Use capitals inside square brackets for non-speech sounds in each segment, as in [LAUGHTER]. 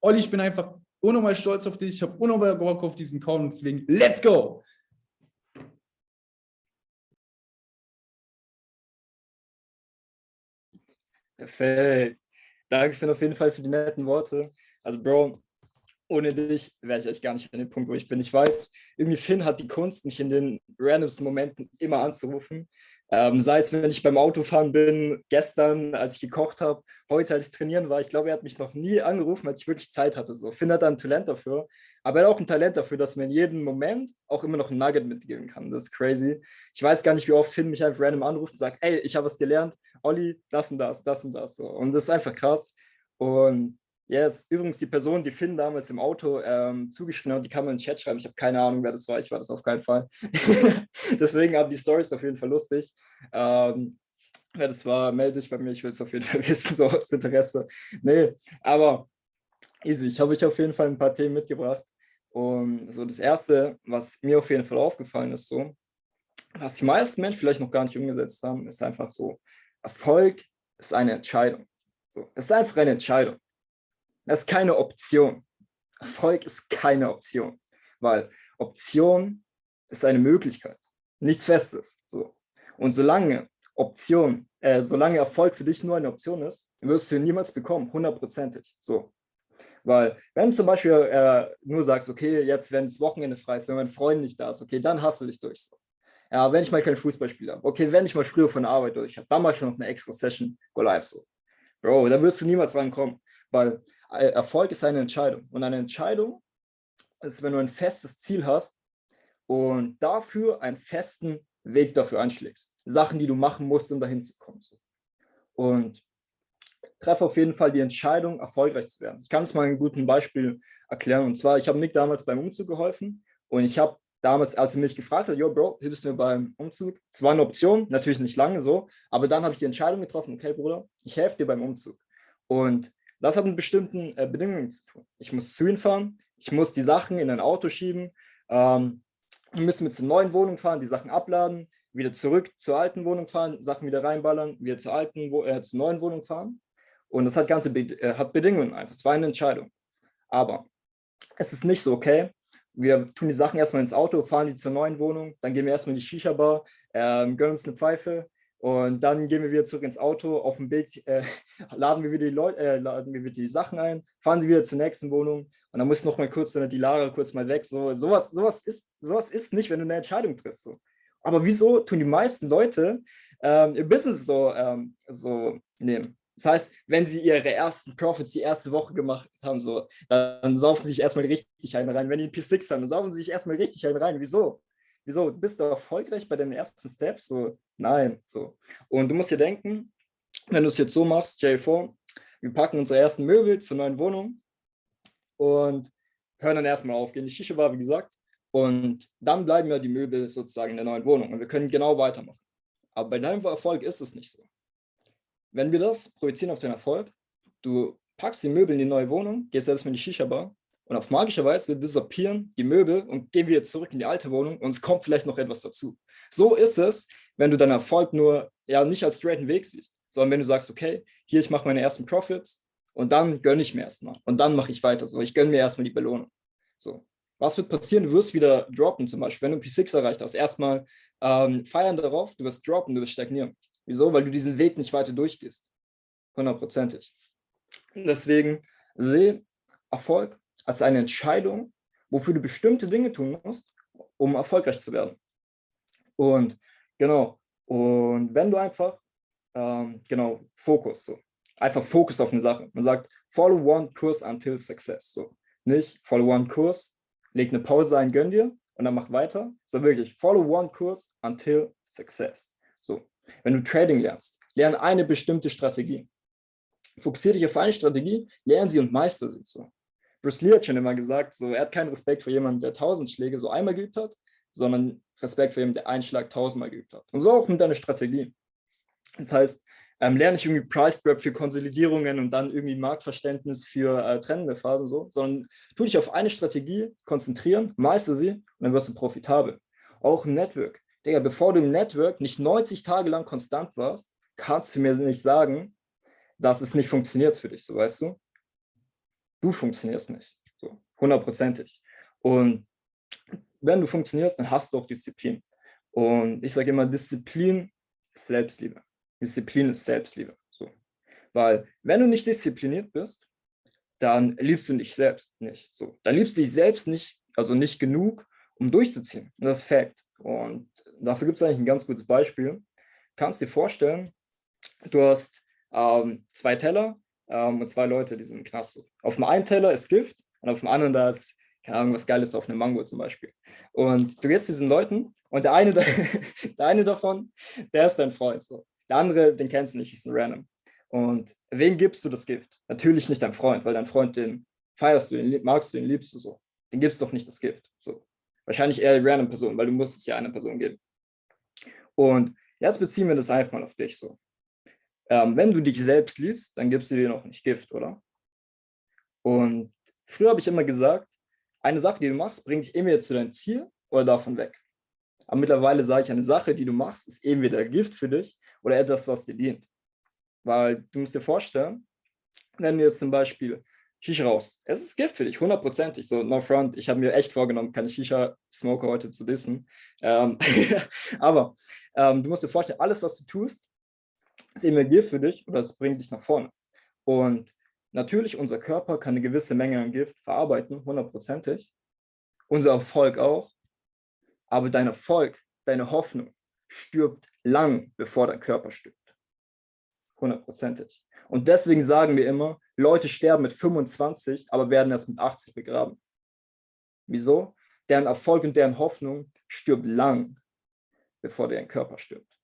Olli, ich bin einfach unnormal stolz auf dich. Ich habe unnormal Bock auf diesen Call und deswegen, let's go! Perfekt. Danke für auf jeden Fall für die netten Worte. Also, Bro, ohne dich wäre ich echt gar nicht an dem Punkt, wo ich bin. Ich weiß, irgendwie Finn hat die Kunst, mich in den randomsten Momenten immer anzurufen. Ähm, sei es, wenn ich beim Autofahren bin, gestern, als ich gekocht habe, heute, als ich trainieren war. Ich glaube, er hat mich noch nie angerufen, als ich wirklich Zeit hatte. So. Finn hat da ein Talent dafür, aber er hat auch ein Talent dafür, dass man in jedem Moment auch immer noch ein Nugget mitgeben kann. Das ist crazy. Ich weiß gar nicht, wie oft Finn mich einfach random anruft und sagt, ey, ich habe was gelernt, Olli, das und das, das und das. So. Und das ist einfach krass. Und Yes, übrigens die Person, die Finn damals im Auto ähm, zugeschrieben hat, die kann man in den Chat schreiben. Ich habe keine Ahnung, wer das war. Ich war das auf keinen Fall. [LAUGHS] Deswegen haben die Stories auf jeden Fall lustig. Ähm, wer das war, melde dich bei mir. Ich will es auf jeden Fall [LAUGHS] wissen, so aus Interesse. Nee, aber easy. Ich habe euch auf jeden Fall ein paar Themen mitgebracht. Und so das Erste, was mir auf jeden Fall aufgefallen ist, so, was die meisten Menschen vielleicht noch gar nicht umgesetzt haben, ist einfach so, Erfolg ist eine Entscheidung. So, es ist einfach eine Entscheidung. Das ist keine Option. Erfolg ist keine Option, weil Option ist eine Möglichkeit, nichts Festes. So. Und solange Option, äh, solange Erfolg für dich nur eine Option ist, wirst du ihn niemals bekommen, hundertprozentig. So. Weil, wenn du zum Beispiel äh, nur sagst, okay, jetzt, wenn das Wochenende frei ist, wenn mein Freund nicht da ist, okay, dann hast du dich durch. So. Ja, wenn ich mal kein Fußballspiel habe, okay, wenn ich mal früher von der Arbeit durch habe, dann mache ich noch eine extra Session, go live so. Bro, da wirst du niemals rankommen, weil Erfolg ist eine Entscheidung. Und eine Entscheidung ist, wenn du ein festes Ziel hast und dafür einen festen Weg dafür anschlägst. Sachen, die du machen musst, um dahin zu kommen. Und treffe auf jeden Fall die Entscheidung, erfolgreich zu werden. Ich kann es mal ein gutes Beispiel erklären. Und zwar, ich habe Nick damals beim Umzug geholfen und ich habe damals, als er mich gefragt hat, yo, Bro, hilfst du mir beim Umzug? Es war eine Option, natürlich nicht lange so, aber dann habe ich die Entscheidung getroffen, okay, Bruder, ich helfe dir beim Umzug. Und das hat mit bestimmten äh, Bedingungen zu tun. Ich muss zu ihnen fahren, ich muss die Sachen in ein Auto schieben, ähm, wir müssen mit zur neuen Wohnung fahren, die Sachen abladen, wieder zurück zur alten Wohnung fahren, Sachen wieder reinballern, wieder zur alten, äh, zur neuen Wohnung fahren. Und das hat ganze Be äh, hat Bedingungen einfach. Es war eine Entscheidung. Aber es ist nicht so, okay, wir tun die Sachen erstmal ins Auto, fahren die zur neuen Wohnung, dann gehen wir erstmal in die Shisha-Bar, äh, gönnen uns eine Pfeife, und dann gehen wir wieder zurück ins Auto. Auf dem Weg äh, [LAUGHS] laden, wir wieder die Leute, äh, laden wir wieder die Sachen ein, fahren sie wieder zur nächsten Wohnung und dann muss noch mal kurz die Lara kurz mal weg. So, sowas, sowas, ist, sowas ist nicht, wenn du eine Entscheidung triffst. So. Aber wieso tun die meisten Leute ähm, ihr Business so, ähm, so nehmen? Das heißt, wenn sie ihre ersten Profits die erste Woche gemacht haben, so, dann saufen sie sich erstmal richtig einen rein. Wenn die P6 haben, dann saufen sie sich erstmal richtig einen rein. Wieso? Wieso, bist du erfolgreich bei den ersten Steps? So, nein, so. Und du musst dir denken, wenn du es jetzt so machst, stell dir vor, wir packen unsere ersten Möbel zur neuen Wohnung und hören dann erstmal auf, gehen die Shisha war, wie gesagt, und dann bleiben ja die Möbel sozusagen in der neuen Wohnung und wir können genau weitermachen. Aber bei deinem Erfolg ist es nicht so. Wenn wir das projizieren auf den Erfolg, du packst die Möbel in die neue Wohnung, gehst erstmal in die Shisha-Bar und auf magische Weise disappieren die Möbel und gehen wieder zurück in die alte Wohnung und es kommt vielleicht noch etwas dazu. So ist es, wenn du deinen Erfolg nur ja nicht als straighten Weg siehst, sondern wenn du sagst, okay, hier, ich mache meine ersten Profits und dann gönne ich mir erstmal und dann mache ich weiter. So, ich gönne mir erstmal die Belohnung. So. Was wird passieren? Du wirst wieder droppen, zum Beispiel, wenn du P6 erreicht hast. Erstmal ähm, feiern darauf, du wirst droppen, du wirst stagnieren. Wieso? Weil du diesen Weg nicht weiter durchgehst. Hundertprozentig. Deswegen sehe Erfolg als eine Entscheidung, wofür du bestimmte Dinge tun musst, um erfolgreich zu werden. Und genau, und wenn du einfach, ähm, genau, Fokus, so, einfach Fokus auf eine Sache. Man sagt, follow one course until success. So, nicht follow one course, leg eine Pause ein, gönn dir und dann mach weiter, sondern wirklich follow one course until success. So, wenn du Trading lernst, lerne eine bestimmte Strategie. Fokussiere dich auf eine Strategie, lerne sie und meister sie. So. Bruce Lee hat schon immer gesagt, so, er hat keinen Respekt vor jemandem, der tausend Schläge so einmal geübt hat, sondern Respekt vor jemandem, der einen Schlag tausendmal geübt hat. Und so auch mit deiner Strategie. Das heißt, ähm, lerne nicht irgendwie Price Prep für Konsolidierungen und dann irgendwie Marktverständnis für äh, trennende Phasen, so, sondern tu dich auf eine Strategie konzentrieren, meister sie und dann wirst du profitabel. Auch im Network. Digga, bevor du im Network nicht 90 Tage lang konstant warst, kannst du mir nicht sagen, dass es nicht funktioniert für dich, so weißt du? Du funktionierst nicht. So, hundertprozentig. Und wenn du funktionierst, dann hast du auch Disziplin. Und ich sage immer, Disziplin ist Selbstliebe. Disziplin ist Selbstliebe. So. Weil wenn du nicht diszipliniert bist, dann liebst du dich selbst nicht. So. Dann liebst du dich selbst nicht, also nicht genug, um durchzuziehen. Und das ist Fakt. Und dafür gibt es eigentlich ein ganz gutes Beispiel. Kannst dir vorstellen, du hast ähm, zwei Teller ähm, und zwei Leute, die sind im Knast. Auf dem einen Teller ist Gift und auf dem anderen da ist, keine Ahnung, was Geiles auf einem Mango zum Beispiel. Und du gehst zu diesen Leuten und der eine, [LAUGHS] der eine davon, der ist dein Freund. So. Der andere, den kennst du nicht, ist ein Random. Und wen gibst du das Gift? Natürlich nicht dein Freund, weil dein Freund, den feierst du, den magst du, den liebst du so. Den gibst du doch nicht das Gift. So. Wahrscheinlich eher die random Person, weil du musst es ja einer Person geben. Und jetzt beziehen wir das einfach mal auf dich so. Ähm, wenn du dich selbst liebst, dann gibst du dir noch nicht Gift, oder? Und früher habe ich immer gesagt, eine Sache, die du machst, bringt dich entweder zu deinem Ziel oder davon weg. Aber mittlerweile sage ich, eine Sache, die du machst, ist entweder Gift für dich oder etwas, was dir dient. Weil du musst dir vorstellen, wenn du jetzt zum Beispiel Shisha raus, es ist Gift für dich, hundertprozentig. So, no front, ich habe mir echt vorgenommen, keine Shisha-Smoker heute zu dissen. Ähm, [LAUGHS] aber ähm, du musst dir vorstellen, alles, was du tust, eben Gift für dich oder es bringt dich nach vorne. Und natürlich, unser Körper kann eine gewisse Menge an Gift verarbeiten, hundertprozentig. Unser Erfolg auch. Aber dein Erfolg, deine Hoffnung stirbt lang, bevor dein Körper stirbt. Hundertprozentig. Und deswegen sagen wir immer, Leute sterben mit 25, aber werden erst mit 80 begraben. Wieso? Deren Erfolg und deren Hoffnung stirbt lang, bevor dein Körper stirbt.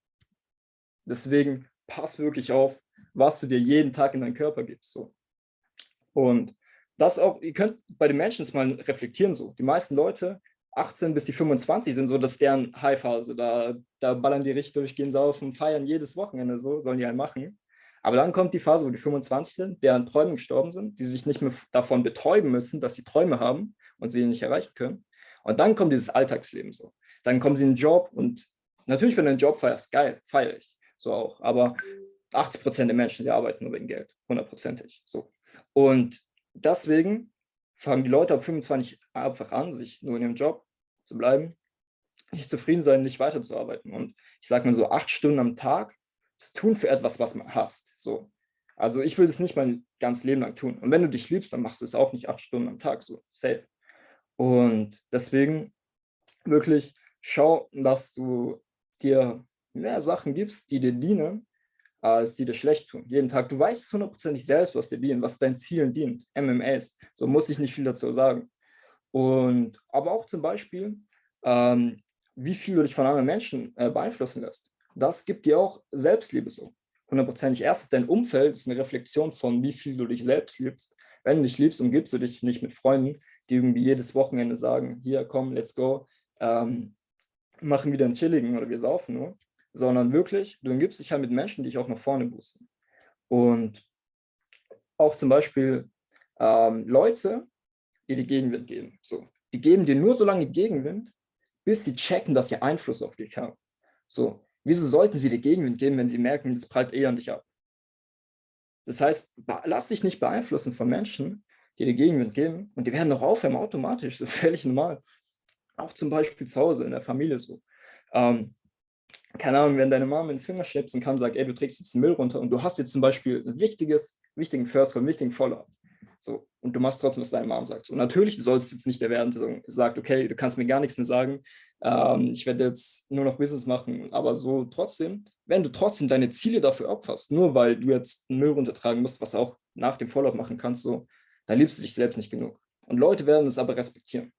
Deswegen pass wirklich auf, was du dir jeden Tag in deinen Körper gibst. So. Und das auch, ihr könnt bei den Menschen mal reflektieren so. Die meisten Leute, 18 bis die 25 sind so, dass deren High-Phase, da, da ballern die richtig durch, gehen saufen, feiern jedes Wochenende so, sollen die halt machen. Aber dann kommt die Phase, wo die 25 sind, deren Träume gestorben sind, die sich nicht mehr davon betäuben müssen, dass sie Träume haben und sie nicht erreichen können. Und dann kommt dieses Alltagsleben so. Dann kommen sie in den Job und natürlich, wenn du einen Job feierst, geil, feiere ich so auch. Aber 80 Prozent der Menschen, die arbeiten nur wegen Geld, hundertprozentig. So. Und deswegen fangen die Leute ab 25 einfach an, sich nur in ihrem Job zu bleiben, nicht zufrieden sein, nicht weiterzuarbeiten. Und ich sage mal so acht Stunden am Tag zu tun für etwas, was man hasst. So. Also ich will das nicht mein ganzes Leben lang tun. Und wenn du dich liebst, dann machst du es auch nicht acht Stunden am Tag, so safe. Und deswegen wirklich schau, dass du dir mehr Sachen gibst, die dir dienen, als die dir schlecht tun. Jeden Tag. Du weißt hundertprozentig selbst, was dir dient, was deinen Zielen dient. MMAs. So muss ich nicht viel dazu sagen. Und aber auch zum Beispiel, ähm, wie viel du dich von anderen Menschen äh, beeinflussen lässt. Das gibt dir auch Selbstliebe so. Hundertprozentig. Erstens, dein Umfeld ist eine Reflexion von, wie viel du dich selbst liebst. Wenn du dich liebst, umgibst du dich nicht mit Freunden, die irgendwie jedes Wochenende sagen, hier, komm, let's go, ähm, machen wieder einen chilligen oder wir saufen nur, sondern wirklich, du umgibst dich halt mit Menschen, die dich auch nach vorne boosten. Und auch zum Beispiel ähm, Leute, die dir Gegenwind geben. So, die geben dir nur so lange Gegenwind, bis sie checken, dass sie Einfluss auf dich haben. So, wieso sollten sie dir Gegenwind geben, wenn sie merken, das prallt eher an dich ab? Das heißt, lass dich nicht beeinflussen von Menschen, die dir Gegenwind geben und die werden doch aufhören automatisch. [LAUGHS] Das ist völlig normal. Auch zum Beispiel zu Hause, in der Familie so. Ähm, keine Ahnung, wenn deine Mama den Finger schnipsen kann, sagt, ey, du trägst jetzt den Müll runter und du hast jetzt zum Beispiel ein wichtiges, wichtigen First Call, wichtigen Follow-up. So, und du machst trotzdem, was deine Mom sagt. Und natürlich, du solltest jetzt nicht der werden, der sagt, okay, du kannst mir gar nichts mehr sagen, ähm, ich werde jetzt nur noch Business machen. Aber so trotzdem, wenn du trotzdem deine Ziele dafür opferst, nur weil du jetzt Müll runtertragen musst, was du auch nach dem Follow-up machen kannst, so, dann liebst du dich selbst nicht genug. Und Leute werden es aber respektieren.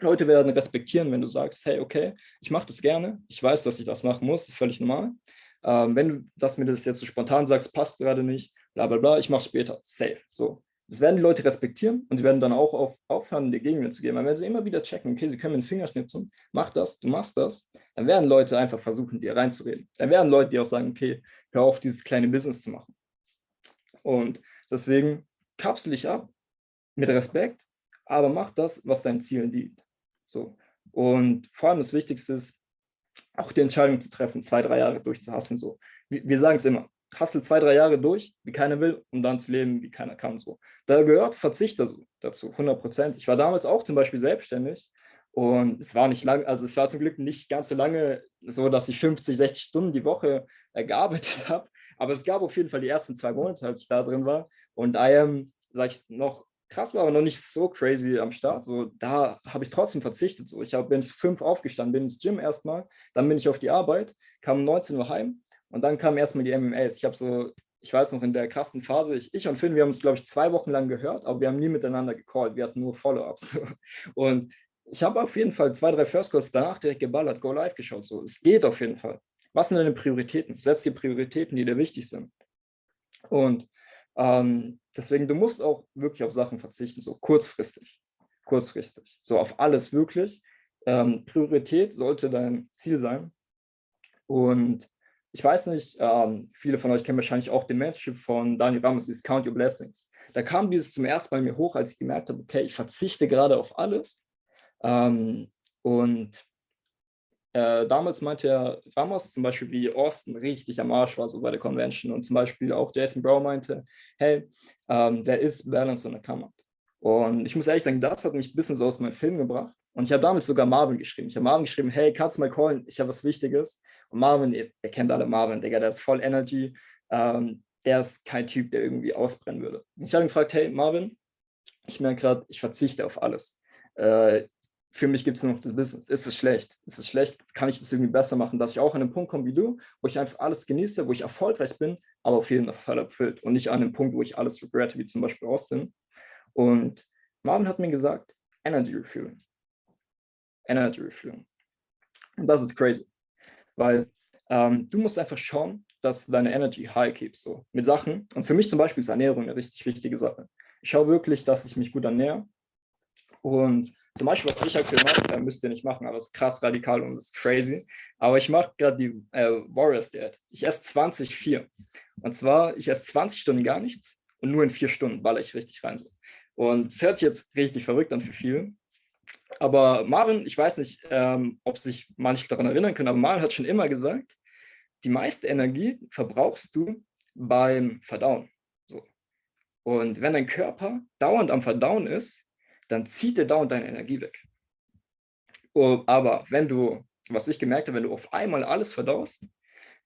Leute werden respektieren, wenn du sagst, hey, okay, ich mache das gerne, ich weiß, dass ich das machen muss, völlig normal. Ähm, wenn du das mir das jetzt so spontan sagst, passt gerade nicht, bla bla bla, ich mache später, safe. So. Das werden die Leute respektieren und sie werden dann auch auf, aufhören, dir Gegenwind zu geben. Weil wenn sie immer wieder checken, okay, sie können mit dem Finger schnipsen, mach das, du machst das, dann werden Leute einfach versuchen, dir reinzureden. Dann werden Leute, die auch sagen, okay, hör auf, dieses kleine Business zu machen. Und deswegen kapsel dich ab mit Respekt, aber mach das, was deinen Zielen dient. So. Und vor allem das Wichtigste ist, auch die Entscheidung zu treffen, zwei, drei Jahre durchzuhassen. So. Wir, wir sagen es immer, hustle zwei, drei Jahre durch, wie keiner will, um dann zu leben, wie keiner kann. So. Da gehört Verzicht dazu, 100 Prozent. Ich war damals auch zum Beispiel selbstständig und es war nicht lang, also es war zum Glück nicht ganz so lange so, dass ich 50, 60 Stunden die Woche äh, gearbeitet [LAUGHS] habe. Aber es gab auf jeden Fall die ersten zwei Monate, als ich da drin war. Und I am, sag ich, noch krass war, aber noch nicht so crazy am Start. So, da habe ich trotzdem verzichtet. So, ich hab, bin fünf aufgestanden, bin ins Gym erstmal, dann bin ich auf die Arbeit, kam um 19 Uhr heim und dann kamen erstmal die MMAs. Ich habe so, ich weiß noch, in der krassen Phase, ich, ich und Finn, wir haben uns, glaube ich, zwei Wochen lang gehört, aber wir haben nie miteinander gecallt. Wir hatten nur Follow-ups. Und ich habe auf jeden Fall zwei, drei First Calls danach direkt geballert, Go Live geschaut. So, es geht auf jeden Fall. Was sind deine Prioritäten? Setz die Prioritäten, die dir wichtig sind. Und ähm, deswegen, du musst auch wirklich auf Sachen verzichten, so kurzfristig. Kurzfristig. So auf alles wirklich. Ähm, Priorität sollte dein Ziel sein. Und ich weiß nicht, ähm, viele von euch kennen wahrscheinlich auch den Mentorship von Daniel Ramos, dieses Count Your Blessings. Da kam dieses zum ersten Mal mir hoch, als ich gemerkt habe, okay, ich verzichte gerade auf alles. Ähm, und äh, damals meinte er Ramos zum Beispiel, wie Austin richtig am Arsch war, so bei der Convention. Und zum Beispiel auch Jason Brown meinte, hey, um, there is balance on the come up. Und ich muss ehrlich sagen, das hat mich ein bisschen so aus meinem Film gebracht. Und ich habe damals sogar Marvin geschrieben. Ich habe Marvin geschrieben, hey, kannst du mal callen? Ich habe was Wichtiges. Und Marvin, ihr, ihr, kennt alle Marvin, Digga, der ist voll Energy. Ähm, der ist kein Typ, der irgendwie ausbrennen würde. Ich habe ihn gefragt, hey, Marvin, ich merke gerade, ich verzichte auf alles. Äh, für mich gibt es nur noch das Business. Ist es schlecht? Ist es schlecht? Kann ich das irgendwie besser machen, dass ich auch an einen Punkt komme wie du, wo ich einfach alles genieße, wo ich erfolgreich bin, aber auf jeden Fall erfüllt und nicht an einem Punkt, wo ich alles regrette, wie zum Beispiel Austin. Und Marvin hat mir gesagt, Energy Refueling. Energy Refueling. Und das ist crazy, weil ähm, du musst einfach schauen, dass du deine Energy high keepst, so mit Sachen. Und für mich zum Beispiel ist Ernährung eine richtig wichtige Sache. Ich schaue wirklich, dass ich mich gut ernähre und zum Beispiel, was ich aktuell mache, äh, müsst ihr nicht machen, aber es ist krass radikal und es ist crazy. Aber ich mache gerade die äh, Warriors Diät. Ich esse 20, 4. Und zwar, ich esse 20 Stunden gar nichts und nur in vier Stunden baller ich richtig rein. So. Und es hört jetzt richtig verrückt an für viele. Aber Marvin, ich weiß nicht, ähm, ob sich manche daran erinnern können, aber Marvin hat schon immer gesagt, die meiste Energie verbrauchst du beim Verdauen. So. Und wenn dein Körper dauernd am Verdauen ist, dann zieht der dauernd deine Energie weg. Oh, aber wenn du, was ich gemerkt habe, wenn du auf einmal alles verdaust,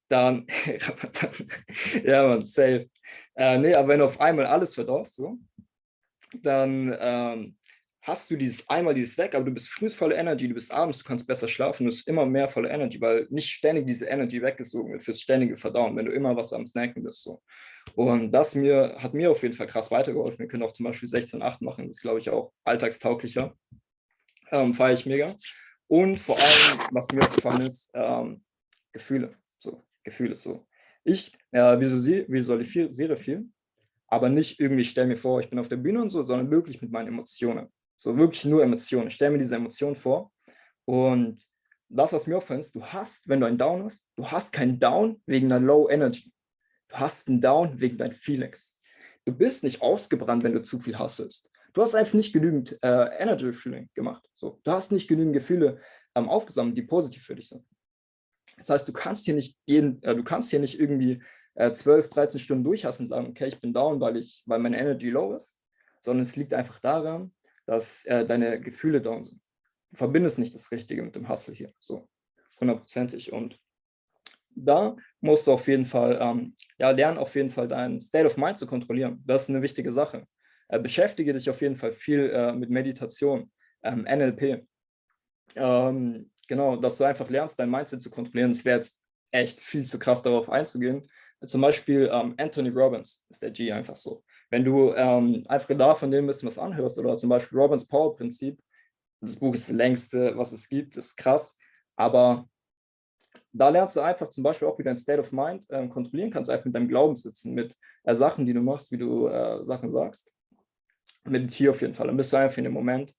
dann, [LAUGHS] ja man, safe. Äh, nee, aber wenn du auf einmal alles verdaust, so, dann ähm, hast du dieses einmal dieses weg, aber du bist früh voller Energy, du bist abends, du kannst besser schlafen, du hast immer mehr voller Energy, weil nicht ständig diese Energy weggesogen wird fürs ständige Verdauen, wenn du immer was am Snacken bist. So. Und das mir, hat mir auf jeden Fall krass weitergeholfen. Wir können auch zum Beispiel 16,8 machen, das ist, glaube ich, auch alltagstauglicher. Ähm, Feiere ich mega. Und vor allem, was mir aufgefallen ist, ähm, Gefühle. So, Gefühle so. Ich äh, visualisiere viel, aber nicht irgendwie, stelle mir vor, ich bin auf der Bühne und so, sondern wirklich mit meinen Emotionen. So wirklich nur Emotionen. Ich stelle mir diese Emotionen vor. Und das, was mir auffällt, ist, du hast, wenn du einen Down hast, du hast keinen Down wegen einer Low Energy. Du hast einen Down wegen deinen Feelings. Du bist nicht ausgebrannt, wenn du zu viel hasselst. Du hast einfach nicht genügend äh, Energy Feeling gemacht. So, du hast nicht genügend Gefühle ähm, aufgesammelt, die positiv für dich sind. Das heißt, du kannst hier nicht jeden, äh, du kannst hier nicht irgendwie äh, 12, 13 Stunden durchhassen und sagen, okay, ich bin down, weil ich, weil meine Energy low ist, sondern es liegt einfach daran, dass äh, deine Gefühle down sind. Du verbindest nicht das Richtige mit dem Hustle hier, so hundertprozentig. Und da musst du auf jeden Fall ähm, ja, lernen, auf jeden Fall deinen State of Mind zu kontrollieren. Das ist eine wichtige Sache. Äh, beschäftige dich auf jeden Fall viel äh, mit Meditation, ähm, NLP. Ähm, genau, dass du einfach lernst, dein Mindset zu kontrollieren. Es wäre jetzt echt viel zu krass darauf einzugehen. Zum Beispiel ähm, Anthony Robbins ist der G einfach so. Wenn du ähm, einfach da von dem ein bisschen was anhörst oder zum Beispiel Robbins Power Prinzip, das Buch ist das längste, was es gibt, ist krass, aber da lernst du einfach zum Beispiel auch, wie dein State of Mind äh, kontrollieren kannst, einfach mit deinem Glauben sitzen, mit äh, Sachen, die du machst, wie du äh, Sachen sagst. Meditiere auf jeden Fall, dann bist du einfach in dem Moment.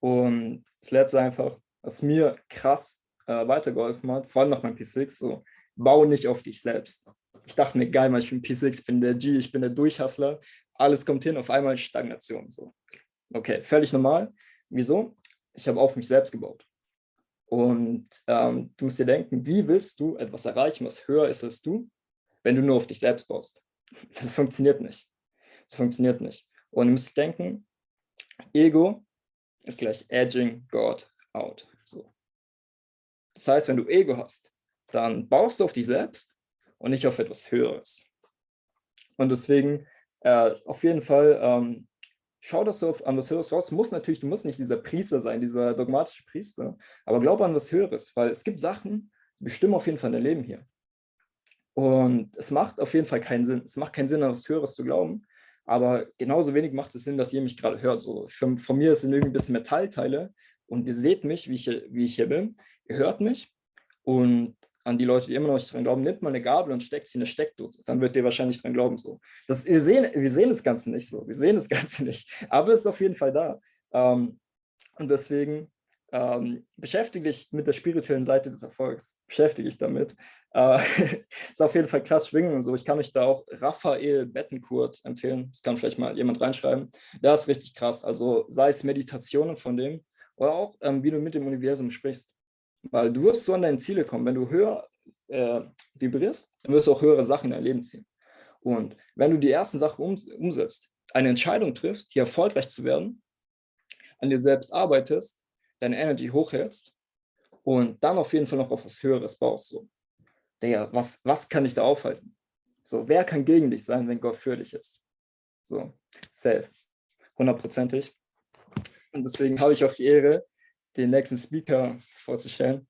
Und das letzte einfach, was mir krass äh, weitergeholfen hat, vor allem nach meinem P6, so, baue nicht auf dich selbst. Ich dachte mir, geil, ich bin P6, ich bin der G, ich bin der Durchhassler, alles kommt hin, auf einmal Stagnation. So. Okay, völlig normal. Wieso? Ich habe auf mich selbst gebaut. Und ähm, du musst dir denken, wie willst du etwas erreichen, was höher ist als du, wenn du nur auf dich selbst baust. [LAUGHS] Das funktioniert nicht. Das funktioniert nicht. Und du musst denken, Ego ist gleich edging God out. So. Das heißt, wenn du Ego hast, dann baust du auf dich selbst und nicht auf etwas Höheres. Und deswegen äh, auf jeden Fall ähm, schau, dass du auf, an was Höheres raus. Musst natürlich, du musst nicht dieser Priester sein, dieser dogmatische Priester, aber glaube an was Höheres, weil es gibt Sachen, die bestimmen auf jeden Fall dein Leben hier. Und es macht auf jeden Fall keinen Sinn. Es macht keinen Sinn, an was Höheres zu glauben, aber genauso wenig macht es Sinn, dass ihr mich gerade hört. So, von, von mir sind irgendwie ein bisschen Metallteile und ihr seht mich, wie ich, wie ich hier bin. Ihr hört mich und an die Leute, die immer noch nicht dran glauben, nimmt mal eine Gabel und steckt sie in eine Steckdose. Dann wird ihr wahrscheinlich dran glauben. So. Das, wir, sehen, wir sehen das Ganze nicht so. Wir sehen das [LAUGHS] Ganze nicht. Aber es ist auf jeden Fall da. Ähm, und deswegen ähm, beschäftige dich mit der spirituellen Seite des Erfolgs. Beschäftige dich damit. Äh, [LAUGHS] ist auf jeden Fall krass schwingen und so. Ich kann euch da auch Raphael Bettencourt empfehlen. Das kann vielleicht mal jemand reinschreiben. Der ist richtig krass. Also sei es Meditationen von dem oder auch, ähm, wie du mit dem Universum sprichst. Weil du wirst so an deine Ziele kommen. Wenn du höher äh, vibrierst, dann wirst du auch höhere Sachen in dein Leben ziehen. Und wenn du die ersten Sachen um, umsetzt, eine Entscheidung triffst, hier erfolgreich zu werden, an dir selbst arbeitest, deine Energy hochhältst und dann auf jeden Fall noch auf was Höheres baust. So. Der, was, was kann dich da aufhalten? So, wer kann gegen dich sein, wenn Gott für dich ist? So, safe. Hundertprozentig. Und deswegen habe ich auch die Ehre, den nächsten Speaker vorzustellen.